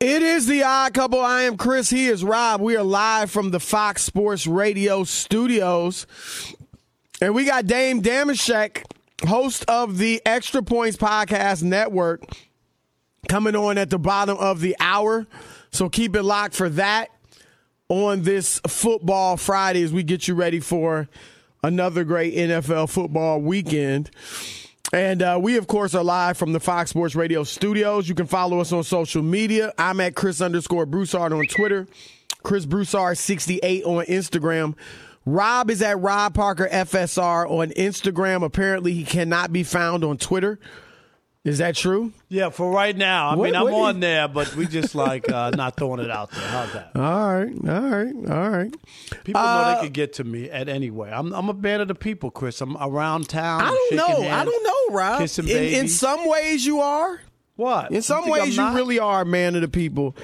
It is the odd couple. I am Chris. He is Rob. We are live from the Fox Sports Radio studios. And we got Dave Dameshek, host of the Extra Points Podcast Network, coming on at the bottom of the hour. So keep it locked for that on this football Friday as we get you ready for another great NFL football weekend. And uh, we, of course, are live from the Fox Sports Radio studios. You can follow us on social media. I'm at Chris underscore Broussard on Twitter, Chris Broussard68 on Instagram. Rob is at Rob Parker FSR on Instagram. Apparently, he cannot be found on Twitter. Is that true? Yeah, for right now. I What- mean, I'm on there, but we just like uh, not throwing it out there. How's that? All right, all right, all right. People know Uh, they could get to me at any way. I'm I'm a man of the people, Chris. I'm around town. I don't know. I don't know, Rob. Kissing In, in some ways, you are. what? In some ways, you really are a man of the people.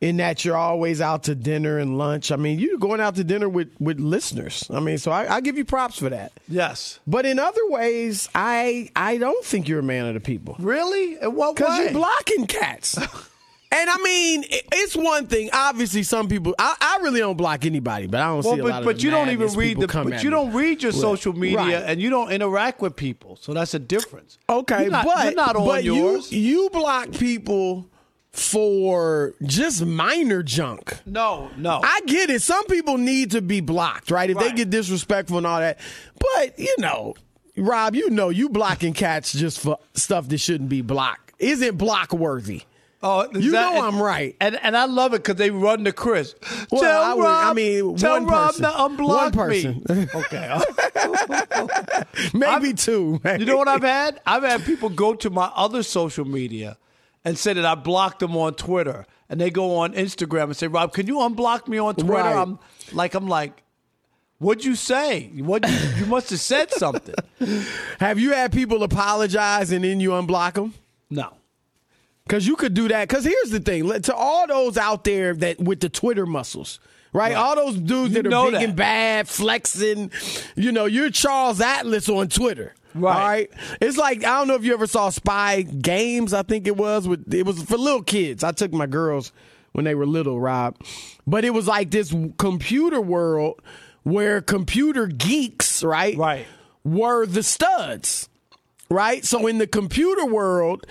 In that you're always out to dinner and lunch. I mean, you're going out to dinner with with listeners. I mean, so I, I give you props for that. Yes. But in other ways, I I don't think you're a man of the people Really? In what because you're blocking cats. And I mean, it- it's one thing. Obviously, some people. I, I really don't block anybody, but I don't well, see a but, lot of but you don't even read the but you don't read your with. social media Right. and you don't interact with people. So that's a difference. Okay, You're not, but you're not on but yours. you you block people for just minor junk. no, no. I get it. Some people need to be blocked, right? If they get disrespectful and all that. But, you know, Rob, you know you blocking cats just for stuff that shouldn't be blocked. Isn't block worthy. Oh, You that- know I'm right. and and I love it because they run to Chris. Well, tell I would- Rob, I mean, tell one Rob person. to unblock One person. me. Okay, Maybe two. you know what I've had? I've had people go to my other social media and say that I blocked them on Twitter, and they go on Instagram and say, "Rob, can you unblock me on Twitter?" Right. I'm like, I'm like, what'd you say? What you, you must have said something. Have you had people apologize and then you unblock them? No. Because you could do that. Because here's the thing: to all those out there that with the Twitter muscles, right? All those dudes You that are big that. and bad, flexing. You know, you're Charles Atlas on Twitter. Right. All right. It's like I don't know if you ever saw Spy Games. I think it was with it was for little kids. I took my girls when they were little, Rob. But it was like this computer world where computer geeks, right? Right. Were the studs right? So in the computer world,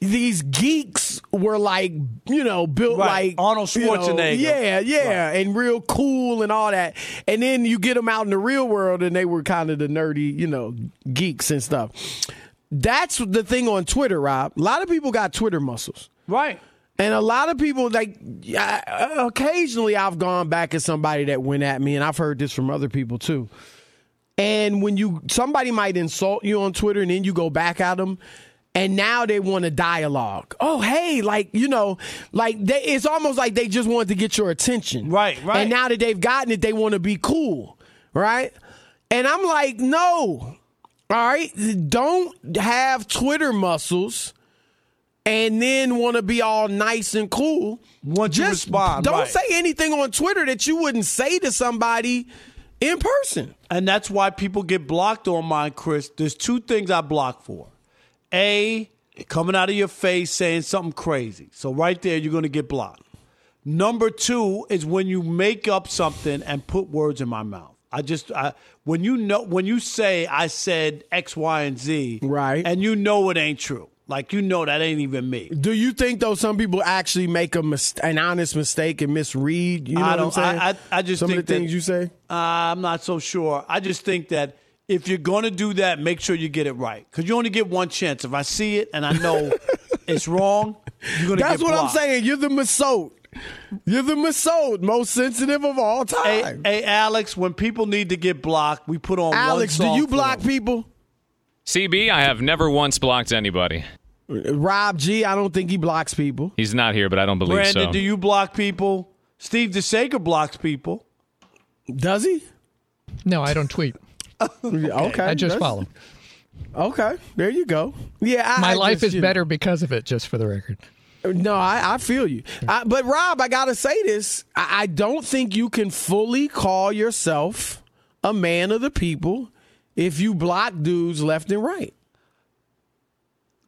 these geeks were like, you know, built Right. like Arnold you know, Schwarzenegger. yeah, yeah, and real cool and all that. And then you get them out in the real world, and they were kind of the nerdy, you know, geeks and stuff. That's the thing on Twitter, Rob. A lot of people got Twitter muscles. Right. And a lot of people, like, I, uh, occasionally I've gone back at somebody that went at me, and I've heard this from other people too. And when you, somebody might insult you on Twitter, and then you go back at them, and now they want a dialogue. Oh, hey, like, you know, like, they, it's almost like they just wanted to get your attention. Right, right. And now that they've gotten it, they want to be cool, right? And I'm like, no, all right, don't have Twitter muscles and then want to be all nice and cool. Once you Just respond, don't right. say anything on Twitter that you wouldn't say to somebody in person. And that's why people get blocked on mine, Chris. There's two things I block for. A, coming out of your face saying something crazy. So right there, you're going to get blocked. Number two is when you make up something and put words in my mouth. I just I, when you know when you say I said X, Y, and Z, Right. and you know it ain't true. Like you know that ain't even me. Do you think though some people actually make a mis- an honest mistake and misread? You know I what I'm don't- saying? I- I- I just some think of the that- things you say. Uh, I'm not so sure. I just think that if you're going to do that, make sure you get it right because you only get one chance. If I see it and I know it's wrong, you're going to get That's what I'm saying. You're the Masot. You're the Masot, most sensitive of all time. hey, Alex, when people need to get blocked, we put on Alex, one do you block them. people? CB, I have never once blocked anybody. Rob G, I don't think he blocks people. He's not here, but I don't believe Brandon, so. do you block people? Steve DeSager blocks people. Does he? No, I don't tweet. Okay. I just that's- follow. Okay, there you go. Yeah, I, My I life just, is you know. better because of it, just for the record. No, I, I feel you. I, but Rob, I gotta say this: I, I don't think you can fully call yourself a man of the people if you block dudes left and right,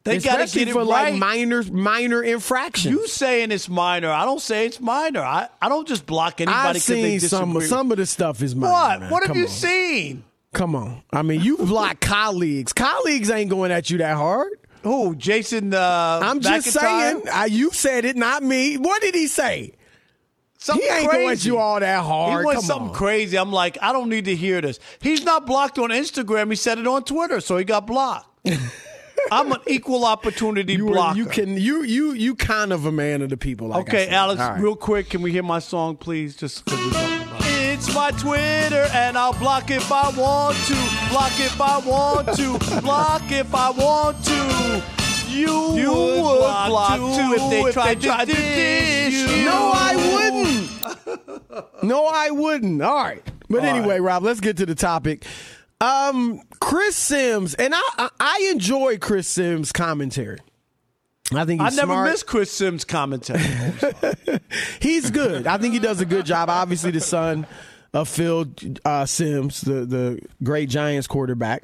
They got to especially get it for right. like minor minor infractions. you saying it's minor. I don't say it's minor. I, I don't just block anybody I've because they seen some some of the stuff is minor. what? man. What have Come you on. seen? Come on. I mean, you block colleagues. Colleagues ain't going at you that hard. Who? Jason uh, I'm just saying. Uh, you said it, not me. What did he say? Something he ain't crazy. going at you all that hard. He went Come something on. crazy. I'm like, I don't need to hear this. He's not blocked on Instagram. He said it on Twitter, so he got blocked. I'm an equal opportunity You, blocker. you can you you you kind of a man of the people. Like I okay. Alex, right. real quick, can we hear my song, please? Just because It's my Twitter, and I'll block if I want to. Block if I want to. block if I want to. You, You would would block, block too if they if tried, they tried to to dish you. No, I wouldn't. no, I wouldn't. All right. But anyway, Rob, let's get to the topic. Um, Chris Simms, and I, I, I enjoy Chris Simms' commentary. I think I never smart. miss Chris Simms' commentary. He's good. I think he does a good job. Obviously, the son of Phil uh, Simms, the the great Giants quarterback.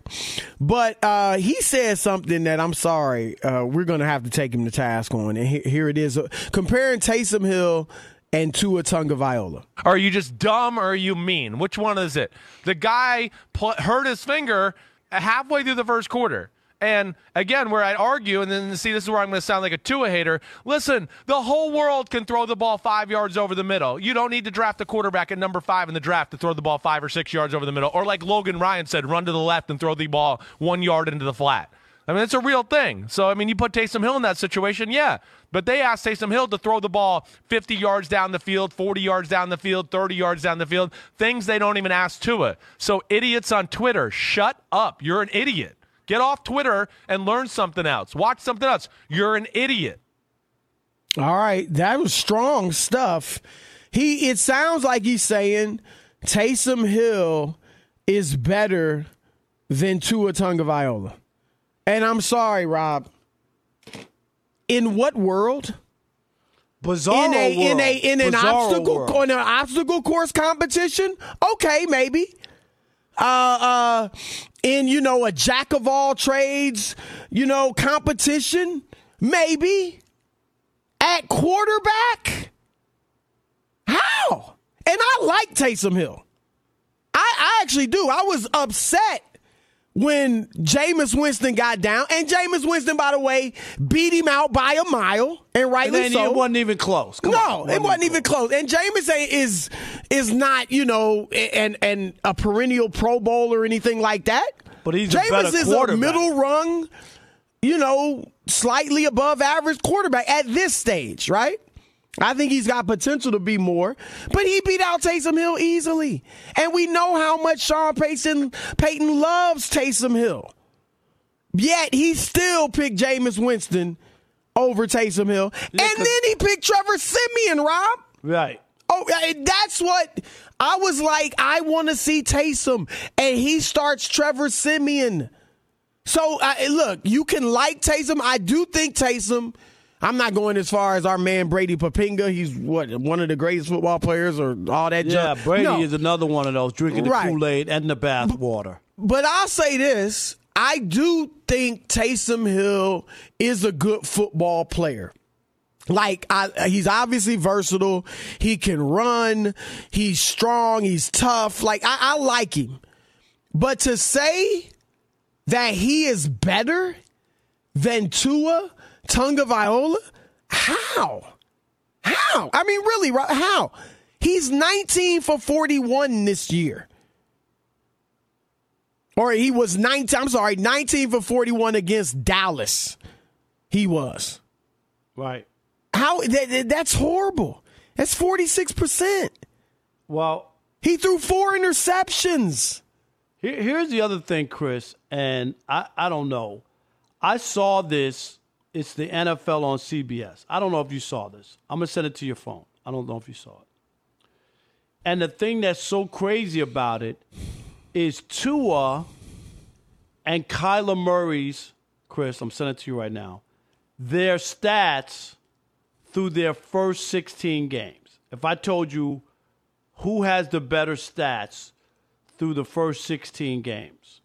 But uh, he said something that I'm sorry, uh, we're going to have to take him to task on. And he- here it is, uh, comparing Taysom Hill and Tua Tagovailoa. Are you just dumb or are you mean? Which one is it? The guy pl- hurt his finger halfway through the first quarter. And again, where I'd argue, and then see, this is where I'm going to sound like a Tua hater. Listen, the whole world can throw the ball five yards over the middle. You don't need to draft a quarterback at number five in the draft to throw the ball five or six yards over the middle. Or like Logan Ryan said, run to the left and throw the ball one yard into the flat. I mean, it's a real thing. So, I mean, you put Taysom Hill in that situation, yeah. But they asked Taysom Hill to throw the ball 50 yards down the field, 40 yards down the field, 30 yards down the field, things they don't even ask Tua. So, idiots on Twitter, shut up. You're an idiot. Get off Twitter and learn something else. Watch something else. You're an idiot. All right, that was strong stuff. He it sounds like he's saying Taysom Hill is better than Tua Tagovailoa. And I'm sorry, Rob. In what world? Bizarro in a in a in an Bizarro obstacle world. in an obstacle course competition? Okay, maybe. Uh uh in you know a jack of all trades, you know, competition? Maybe. At quarterback? How? And I like Taysom Hill. I, I actually do. I was upset when Jameis Winston got down. And Jameis Winston, by the way, beat him out by a mile, and And rightly then so. it wasn't even close. Come no, on, it wasn't even close. And Jameis is is not you know and and a perennial Pro Bowl or anything like that. But he's a Jameis better is a middle rung, you know, slightly above average quarterback at this stage, right? I think he's got potential to be more, but he beat out Taysom Hill easily, and we know how much Sean Payton Payton loves Taysom Hill. Yet he still picked Jameis Winston over Taysom Hill, and then he picked Trevor Siemian. Rob, Right. Oh, that's what I was like. I want to see Taysom, and he starts Trevor Siemian. So uh, look, you can like Taysom. I do think Taysom. I'm not going as far as our man Brady Papinga. He's what one of the greatest football players, or all that. Yeah, junk. Brady No. is another one of those drinking the Right. Kool Aid and the bath water. But I'll say this: I do think Taysom Hill is a good football player. Like I, he's obviously versatile. He can run. He's strong. He's tough. Like I, I like him. But to say that he is better than Tua Tagovailoa, how? How? I mean, really? right? How? He's 19 for 41 this year. Or he was 19, I'm sorry, 19 for 41 against Dallas. He was. Right. How that- that's horrible. That's 46%. Well, He threw four interceptions. Here, here's the other thing, Chris, and I, I don't know. I saw this It's the NFL on CBS. I don't know if you saw this. I'm gonna send it to your phone. I don't know if you saw it. And the thing that's so crazy about it is Tua and Kyler Murray's, Chris, I'm sending it to you right now, their stats through their first 16 games. If I told you who has the better stats through the first 16 games,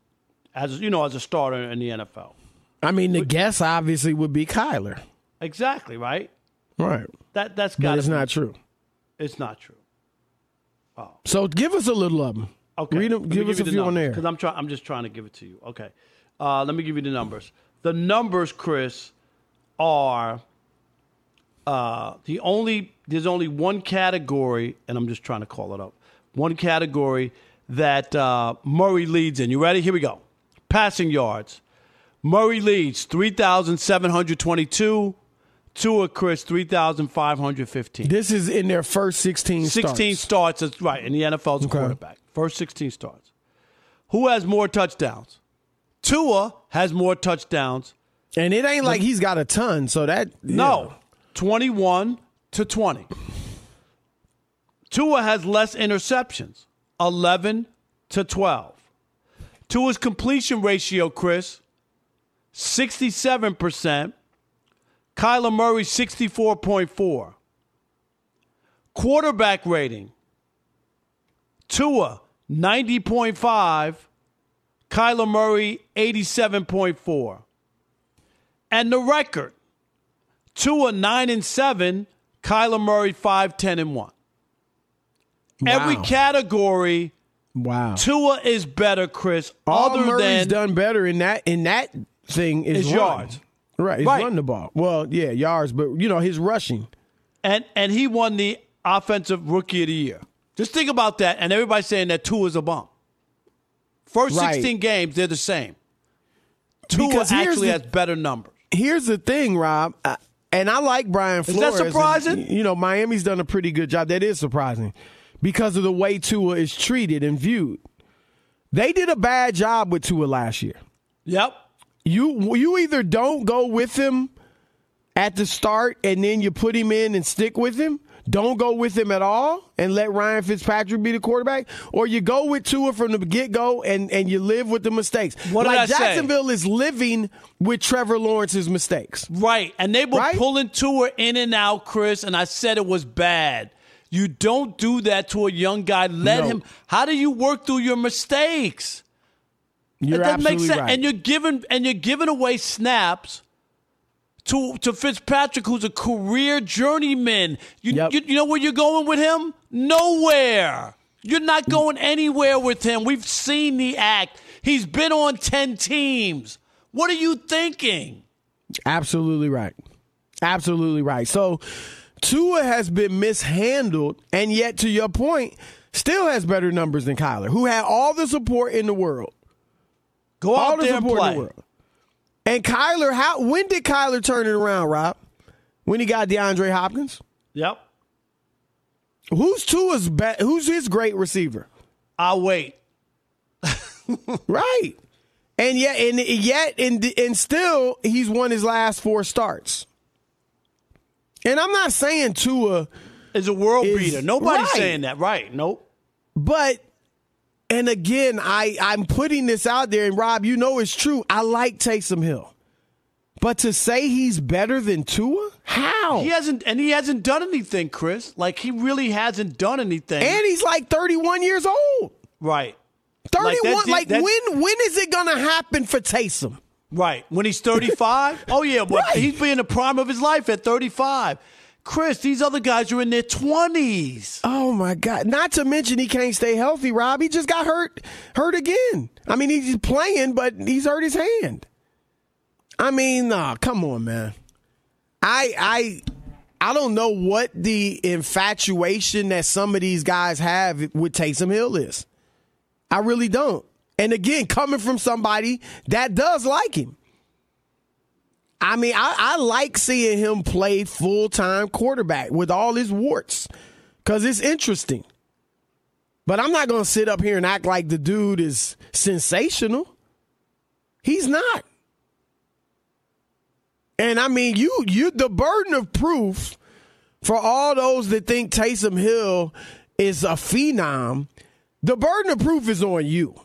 as you know, as a starter in the NFL. I mean, the guess obviously would be Kyler. Exactly, right? Right. That that's got not true. It's not true. Oh. So give us a little of them. Okay. Read 'em- give us a few on there. Because I'm trying. I'm just trying to give it to you. Okay. Uh, let me give you the numbers. The numbers, Chris, are uh, the only. There's only one category, and I'm just trying to call it up. One category that uh, Murray leads in. You ready? Here we go. Passing yards. Murray leads 3,722. Tua, Chris, 3,515. This is in their first 16 16 starts. starts. That's right. in the NFL's a Okay. quarterback. First 16 starts. Who has more touchdowns? Tua has more touchdowns. And it ain't like he's got a ton, so that. No, 21 to 20. Tua has less interceptions, 11 to 12. Tua's completion ratio, Chris, 67%. Kyler Murray, 64.4. Quarterback rating, Tua, 90.5. Kyler Murray, 87.4. And the record, Tua, 9 and 7. Kyler Murray, 5, 10 and 1. Every category, Wow. Tua is better, Chris, All other Murray's than done better in that in that thing is Is yards. Right, he's Right. run the ball. Well, yeah, yards, but you know his rushing. and and he won the offensive rookie of the year. Just think about that, and everybody's saying that Tua is a bum. First Right. 16 games, they're the same. Tua Because actually the- has better numbers. Here's the thing, Rob, uh, and I like Brian that Flores. and, surprising? you know, Miami's done a pretty good job. That is surprising because of the way Tua is treated and viewed. They did a bad job with Tua last year. Yep. You you either don't go with him at the start and then you put him in and stick with him. Don't go with him at all and let Ryan Fitzpatrick be the quarterback, or you go with Tua from the get go and, and you live with the mistakes. What did like I say? Jacksonville is living with Trevor Lawrence's mistakes. Right. And they were Right? pulling Tua in and out, Chris, and I said it was bad. You don't do that to a young guy. Let No. him. How do you work through your mistakes? You're it doesn't make sense. right. And you're giving and you're giving away snaps to to Fitzpatrick, who's a career journeyman. You, Yep. you you know where you're going with him? Nowhere. You're not going anywhere with him. We've seen the act. He's been on ten teams. What are you thinking? Absolutely right. Absolutely right. So Tua has been mishandled, and yet, to your point, still has better numbers than Kyler, who had all the support in the world. Go all out the there and play. the world. And Kyler, how when did Kyler turn it around, Rob? When he got DeAndre Hopkins? Yep. Who's Tua's be- who's his great receiver? I'll wait. Right. And yet and yet and and still he's won his last four starts. And I'm not saying Tua Is a world Is- beater. Nobody's right. saying that. Right. Nope. But and again, I I'm putting this out there, and Rob, you know it's true. I like Taysom Hill, but to say he's better than Tua, how? He hasn't and he hasn't done anything, Chris. Like he really hasn't done anything. and he's like 31 years old. right. 31. Like, that- when when is it gonna happen for Taysom? Right. When he's 35? oh, yeah. But Right. he's being the prime of his life at 35. Chris, these other guys are in their 20s. Oh my God! Not to mention he can't stay healthy. Rob, he just got hurt, hurt again. I mean, he's playing, but he's hurt his hand. I mean, nah, come on, man. I I I don't know what the infatuation that some of these guys have with Taysom Hill is. I really don't. And again, coming from somebody that does like him. I mean, I, I like seeing him play full time quarterback with all his warts because it's interesting. But I'm not going to sit up here and act like the dude is sensational. He's not. And I mean, you you the burden of proof for all those that think Taysom Hill is a phenom, the burden of proof is on you.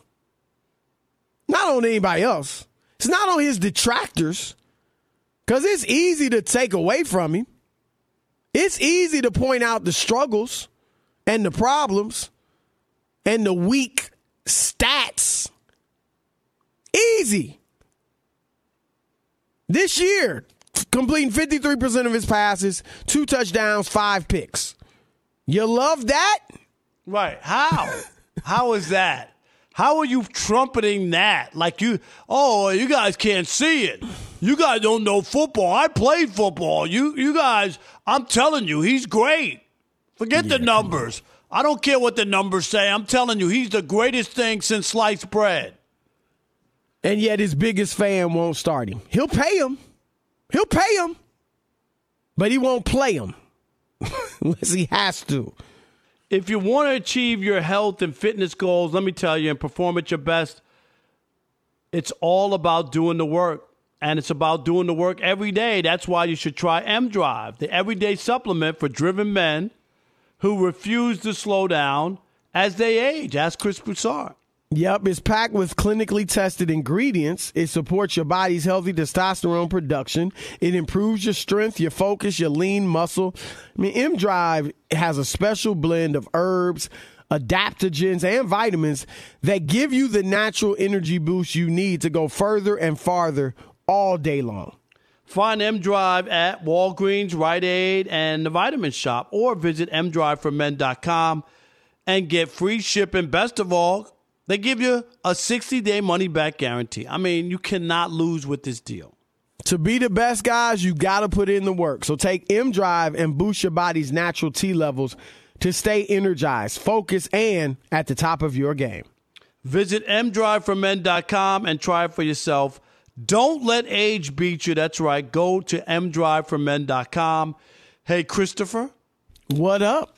Not on anybody else. It's not on his detractors. Cause it's easy to take away from him. It's easy to point out the struggles and the problems and the weak stats. Easy. This year, completing 53% of his passes, two touchdowns, five picks. You love that? Right. How? How is that? How are you trumpeting that? Like you, oh, you guys can't see it. You guys don't know football. I played football. You, you guys, I'm telling you, he's great. Forget the numbers. I don't care what the numbers say. I'm telling you, he's the greatest thing since sliced bread. And yet his biggest fan won't start him. He'll pay him. He'll pay him. But he won't play him unless he has to. If you want to achieve your health and fitness goals, let me tell you, and perform at your best, it's all about doing the work. And it's about doing the work every day. That's why you should try M Drive, the everyday supplement for driven men who refuse to slow down as they age. Ask Chris Broussard. Yep, it's packed with clinically tested ingredients. It supports your body's healthy testosterone production. It improves your strength, your focus, your lean muscle. I mean, M Drive has a special blend of herbs, adaptogens, and vitamins that give you the natural energy boost you need to go further and farther all day long. Find M Drive at Walgreens, Rite Aid, and the Vitamin Shoppe, or visit mdriveformen.com and get free shipping. Best of all, they give you a 60 day money back guarantee. I mean, you cannot lose with this deal. To be the best guys, you got to put in the work. So take M Drive and boost your body's natural T levels to stay energized, focused, and at the top of your game. Visit mdriveformen.com and try it for yourself. Don't let age beat you. That's right. Go to mdriveformen.com. Hey, Christopher. What up?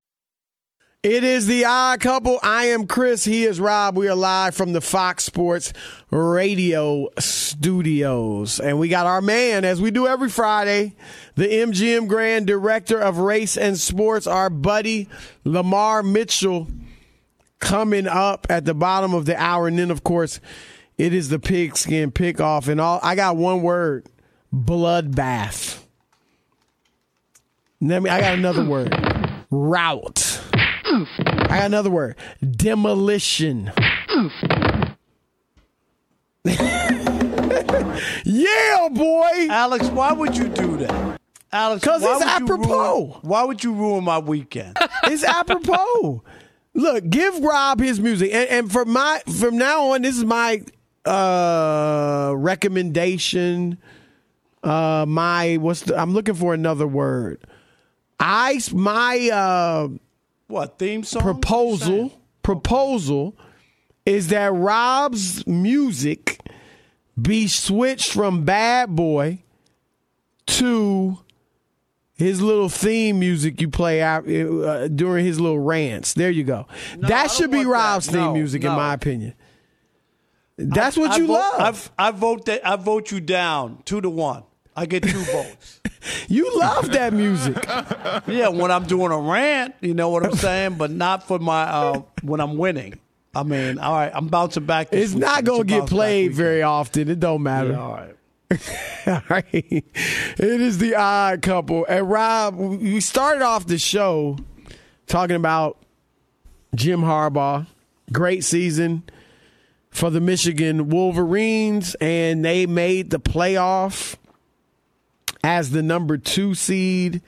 It is the odd couple. I am Chris. He is Rob. We are live from the Fox Sports Radio studios. And we got our man, as we do every Friday, the MGM Grand Director of Race and Sports, our buddy Lamar Mitchell, coming up at the bottom of the hour. And then, of course, it is the pigskin pick off. And all I got one word bloodbath. Let me, I got another word rout. I got another word demolition. yeah, boy. Alex, why would you do that? Alex, because it's apropos. ruin- why would you ruin my weekend? It's apropos. Look, give Rob his music, and, and from my from now on, this is my uh recommendation. Uh, my what's the, I'm looking for another word. I my uh what theme song? proposal proposal is that Rob's music be switched from Bad Boy to his little theme music you play out uh, during his little rants. There you go. I that should be want that. Rob's theme No, music, in my opinion. That's what I you vote, love. I, I vote that. I vote you down two to one. I get two votes. you love that music. Yeah, when I'm doing a rant, you know what I'm saying, but not for my uh, when I'm winning. I mean, all right, I'm bouncing back. This It's weekend. not going to get played very often. It don't matter. Yeah, all right. All right. It is the odd couple. And Rob, we started off the show talking about Jim Harbaugh. Great season for the Michigan Wolverines, and they made the playoff as the number two seed.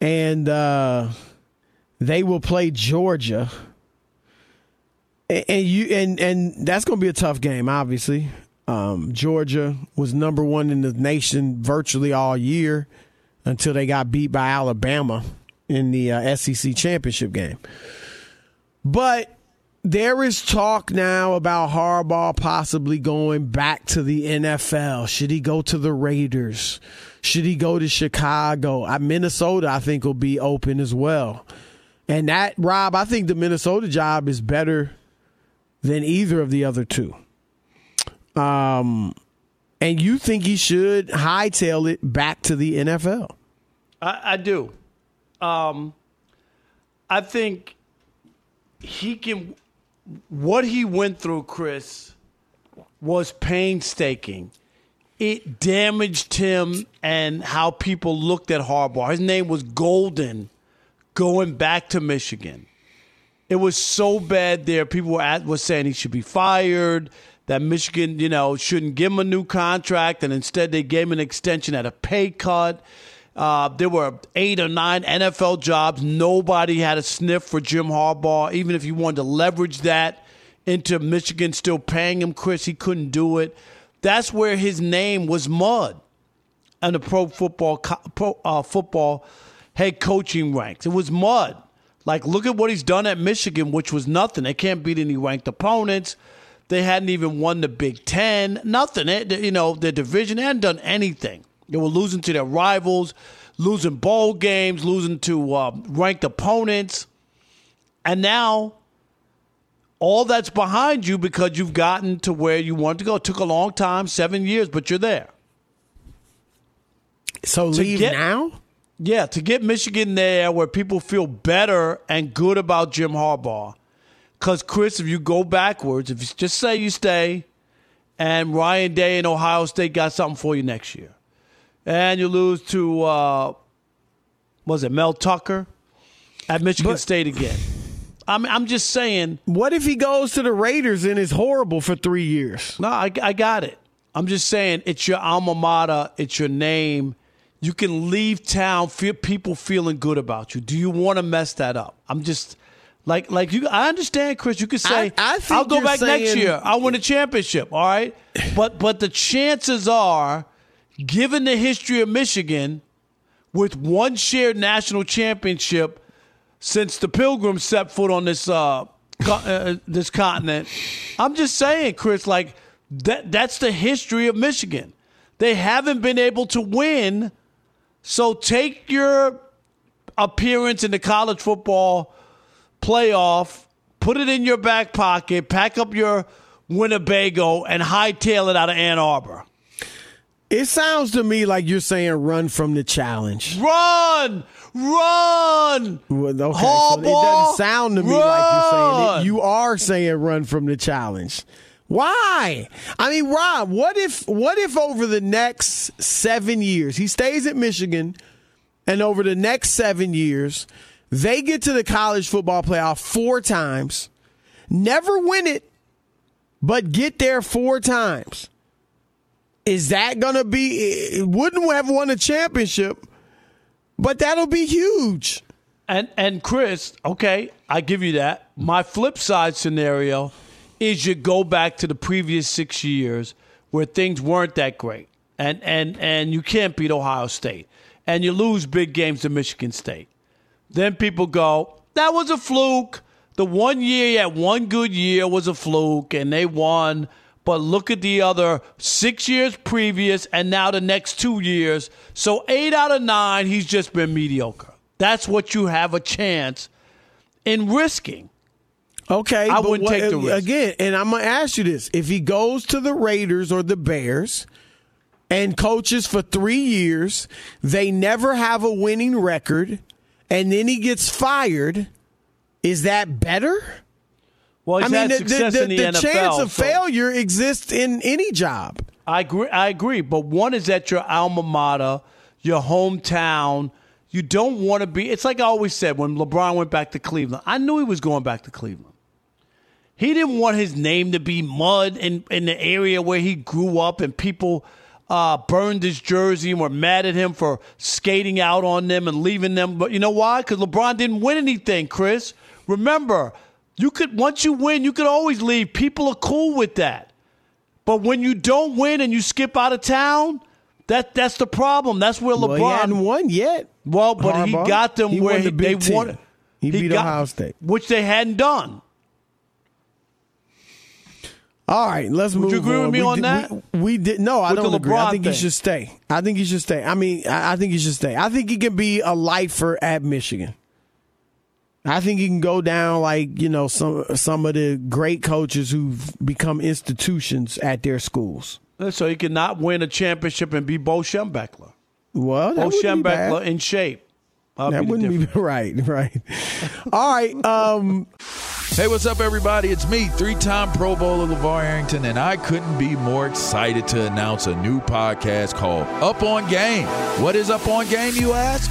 And uh, they will play Georgia. And, and you and and that's going to be a tough game, obviously. Um, Georgia was number one in the nation virtually all year until they got beat by Alabama in the uh, SEC championship game. But there is talk now about Harbaugh possibly going back to the NFL. Should he go to the Raiders? Should he go to Chicago? Uh, Minnesota, I think, will be open as well. And that, Rob, I think the Minnesota job is better than either of the other two. Um, and you think he should hightail it back to the NFL? I, I do. Um, I think he can. What he went through, Chris, was painstaking. It damaged him and how people looked at Harbaugh. His name was Golden going back to Michigan. It was so bad there. People were, at, were saying he should be fired, that Michigan, you know, shouldn't give him a new contract, and instead they gave him an extension at a pay cut. Uh, there were eight or nine NFL jobs. Nobody had a sniff for Jim Harbaugh. Even if you wanted to leverage that into Michigan still paying him, Chris, he couldn't do it. That's where his name was mud in the pro football pro, uh, football head coaching ranks. It was mud. Like, look at what he's done at Michigan, which was nothing. They can't beat any ranked opponents. They hadn't even won the Big Ten. Nothing. They, you know, their division they hadn't done anything. They were losing to their rivals, losing bowl games, losing to uh, ranked opponents. And now all that's behind you because you've gotten to where you wanted to go. It took a long time, seven years, but you're there. So To leave get- now? Yeah, to get Michigan there where people feel better and good about Jim Harbaugh. Because, Chris, if you go backwards, if you just say you stay and Ryan Day and Ohio State got something for you next year, and you lose to, uh, was it Mel Tucker at Michigan But- State again? I'm, I'm just saying, What if he goes to the Raiders and is horrible for three years? no, I, I got it. I'm just saying, it's your alma mater, it's your name. You can leave town, feel people feeling good about you. Do you want to mess that up? I'm just like, like you. I understand, Chris. You could say, I- I think "I'll go back next year. I'll win a championship." All right, but but the chances are, given the history of Michigan, with one shared national championship since the Pilgrims set foot on this uh, co- uh, this continent. I'm just saying, Chris, like that that's the history of Michigan. They haven't been able to win. So take your appearance in the college football playoff, put it in your back pocket, pack up your Winnebago, and hightail it out of Ann Arbor. It sounds to me like you're saying run from the challenge. Run! Run! Well, okay, so it doesn't sound to me like you're saying run! it. You are saying run from the challenge. Why? I mean, Rob, what if what if over the next seven years he stays at Michigan, and over the next seven years they get to the college football playoff four times, never win it, but get there four times? Is that gonna be? It wouldn't have won a championship, but that'll be huge. And and Chris, okay, I give you that. My flip side scenario is you go back to the previous six years where things weren't that great, and and and you can't beat Ohio State, and you lose big games to Michigan State. Then people go, that was a fluke. The one year had one good year was a fluke, and they won. But look at the other six years previous, and now the next two years. So eight out of nine, he's just been mediocre. That's what you have a chance in risking. Okay, I wouldn't take the risk. again. And I'm gonna ask you this: If he goes to the Raiders or the Bears and coaches for three years, they never have a winning record, and then he gets fired, is that better? Well, he's I mean, had the, the, the- in the, the NFL. chance of so- failure exists in any job. I agree. I agree. But one is at your alma mater, your hometown. You don't want to be. It's like I always said when LeBron went back to Cleveland. I knew he was going back to Cleveland. He didn't want his name to be mud in, in the area where he grew up and people uh, burned his jersey and were mad at him for skating out on them and leaving them. But you know why? Because LeBron didn't win anything, Chris. Remember, you could once you win, you could always leave. People are cool with that. But when you don't win and you skip out of town, that that's the problem. That's where LeBron Well, he hadn't won yet. Well, but he got them He where the he, they wanted. He beat got- Ohio State. which they hadn't done. All right, let's move on. Would move. you agree with me we on did, that? We, we did no, I With don't agree. I think he should stay. I think he should stay. I mean, I, I think he should stay. I think he can be a lifer at Michigan. I think he can go down like you know some some of the great coaches who've become institutions at their schools. So he cannot win a championship and be Bo Schembechler. Well, that Bo wouldn't be bad. Schembechler in shape. That'd that be wouldn't be right, right. All right. Um, Hey, what's up, everybody? It's me, three time Pro Bowler LeVar Arrington, and I couldn't be more excited to announce a new podcast called Up on Game. What is Up on Game, you ask?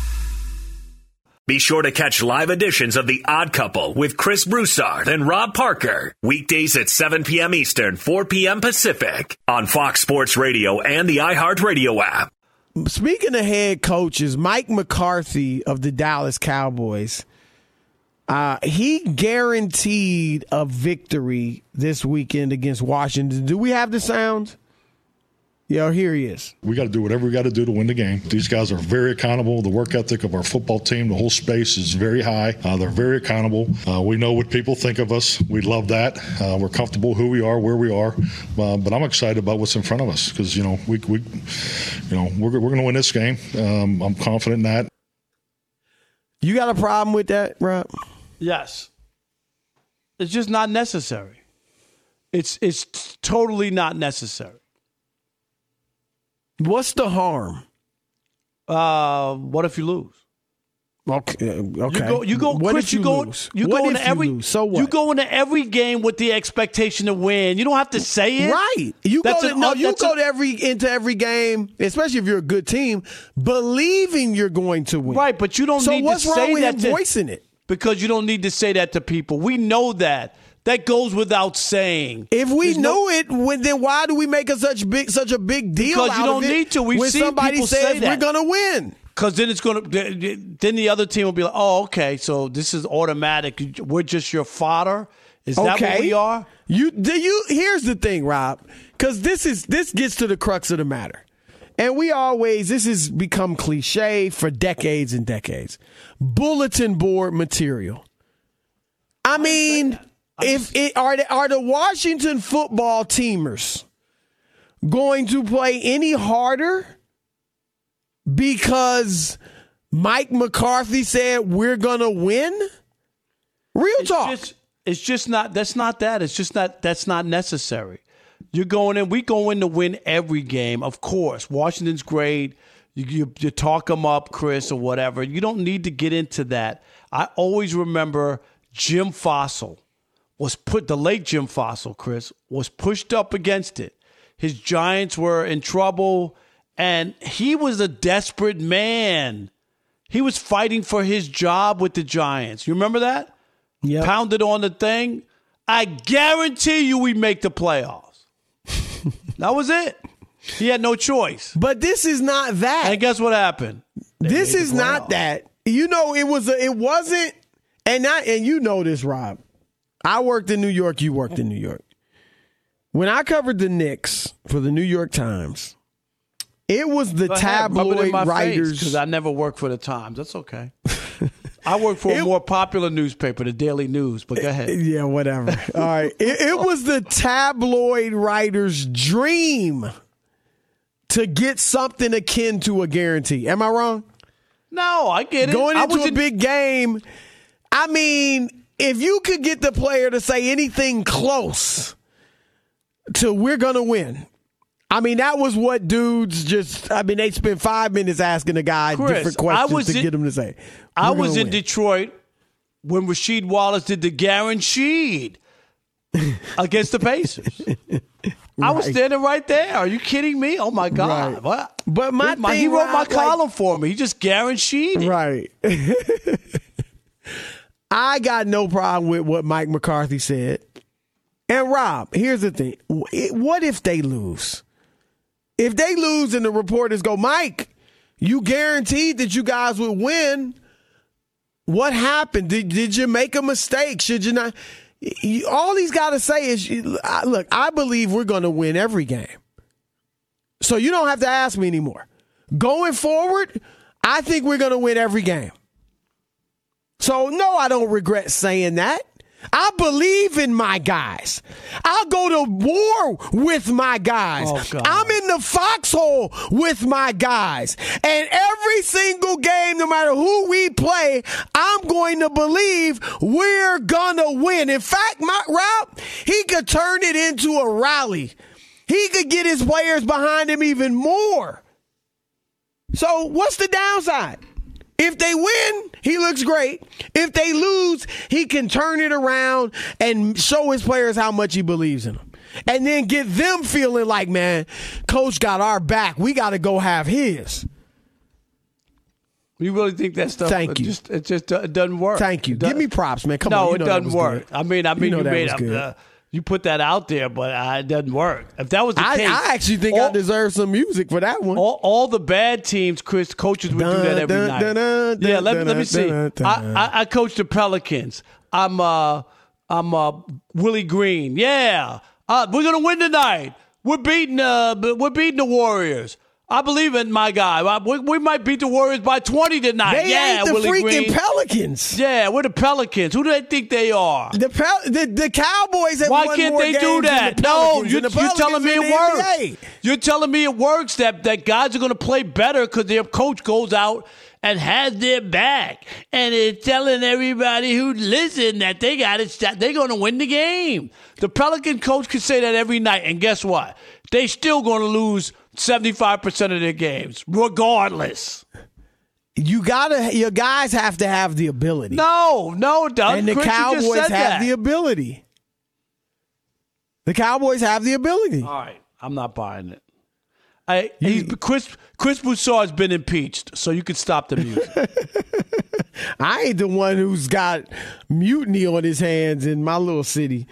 Be sure to catch live editions of The Odd Couple with Chris Broussard and Rob Parker. Weekdays at 7 p.m. Eastern, 4 p.m. Pacific on Fox Sports Radio and the iHeartRadio app. Speaking of head coaches, Mike McCarthy of the Dallas Cowboys, uh, he guaranteed a victory this weekend against Washington. Do we have the sound? Yo, here he is. We got to do whatever we got to do to win the game. These guys are very accountable. The work ethic of our football team, the whole space is very high. Uh, they're very accountable. Uh, we know what people think of us. We love that. Uh, we're comfortable who we are, where we are. Uh, but I'm excited about what's in front of us because you know we, we you know we're, we're going to win this game. Um, I'm confident in that. You got a problem with that, Rob? Yes. It's just not necessary. It's it's totally not necessary. What's the harm? Uh, what if you lose? Okay, okay. You go, you go, what Chris. if you, you go, lose? you what go into every. lose? So what? You go into every game with the expectation to win. You don't have to say it. Right. You That's go to an- no, uh, you go a- to every into every game, especially if you're a good team, believing you're going to win. Right, but you don't so need what's to wrong say with that to- voicing it? because you don't need to say that to people. We know that. That goes without saying. If we There's know no- it, when, then why do we make a such big such a big deal? Because you don't need to. We've when seen somebody people says say we're gonna win. Because then it's going to, then the other team will be like, oh, okay, so this is automatic. We're just your fodder. Is that what we are? You do you? Here's the thing, Rob, because this is this gets to the crux of the matter, and we always this has become cliche for decades and decades. Bulletin board material. I mean, if it are the, are the Washington football teamers going to play any harder because Mike McCarthy said we're gonna win? Real It's talk. just, it's just not. That's not that. It's just not. That's not necessary. You're going in. We go in to win every game, of course. Washington's great. You, you, you talk them up, Chris, or whatever. You don't need to get into that. I always remember Jim Fassel was put. The late Jim Fassel, Chris, was pushed up against it. His Giants were in trouble, and he was a desperate man. He was fighting for his job with the Giants. You remember that? Yep. pounded on the thing. I guarantee you we make the playoffs. that was it. He had no choice. But this is not that. And guess what happened? They this is not that. You know, it was. A, it wasn't. And not. And you know this, Rob. I worked in New York. You worked in New York. When I covered the Knicks for the New York Times, it was the Go ahead, rub it in tabloid writers. because I never worked for the Times. That's okay. I work for a more popular newspaper, the Daily News. But go ahead. yeah, whatever. All right. It, it was the tabloid writer's dream to get something akin to a guarantee. Am I wrong? No, I get it. Going into a in- big game, I mean, if you could get the player to say anything close to we're going to win. I mean, that was what dudes just, I mean, they spent five minutes asking the guy Chris, different questions to in- get him to say. I was in win." Detroit when Rasheed Wallace did the guaranteed against the Pacers. I was standing right there. Are you kidding me? Oh my God! Right. What? But my he, he wrote my like- column for me. He just guaranteed it. Right. I got no problem with what Mike McCarthy said. And Rob, here's the thing: what if they lose? If they lose and the reporters go, Mike, you guaranteed that you guys would win. What happened? Did, did you make a mistake? Should you not? All he's got to say is, look, I believe we're going to win every game. So you don't have to ask me anymore. Going forward, I think we're going to win every game. So, no, I don't regret saying that. I believe in my guys. I'll go to war with my guys. Oh, I'm in the foxhole with my guys. And every single game, no matter who we play, I'm going to believe we're going to win. In fact, my Rob, he could turn it into a rally. He could get his players behind him even more. So, what's the downside? If they win, he looks great. If they lose, he can turn it around and show his players how much he believes in them. And then get them feeling like, man, coach got our back. We got to go have his. You really think that stuff? Thank you. Just, it just it doesn't work. Thank you. Give me props, man. Come no, on. you it doesn't work. good. I mean, I mean, you, know you, that made up, good. uh, you put that out there, but uh, it doesn't work. If that was the I, case, I actually think all, I deserve some music for that one. all, all the bad teams, Chris, coaches would do that every Dun, night. dun, dun, dun, yeah, let, me- let me see. dun, dun, I, dun. I, I coached the Pelicans. I'm uh I'm uh Willie Green. Yeah, uh, we're gonna win tonight. We're beating uh we're beating the Warriors. I believe in my guy. We, we might beat the Warriors by 20 tonight. they yeah, ain't the Willie freaking Green. Pelicans. yeah, we're the Pelicans. Who do they think they are? The, Pel- the the Cowboys Why can't they do that? the No, you, the you're telling me it works. NBA. You're telling me it works that, that guys are going to play better because their coach goes out and has their back and is telling everybody who listen that they got it. They're going to win the game. The Pelican coach could say that every night, and guess what? They still going to lose 75% of their games, regardless. You gotta, your guys have to have the ability. No, no, Doug. and the Chris, you just Cowboys said have that. the ability. The Cowboys have the ability. All right, I'm not buying it. I, he's, Chris Chris Broussard has been impeached, so you can stop the music. I ain't the one who's got mutiny on his hands in my little city.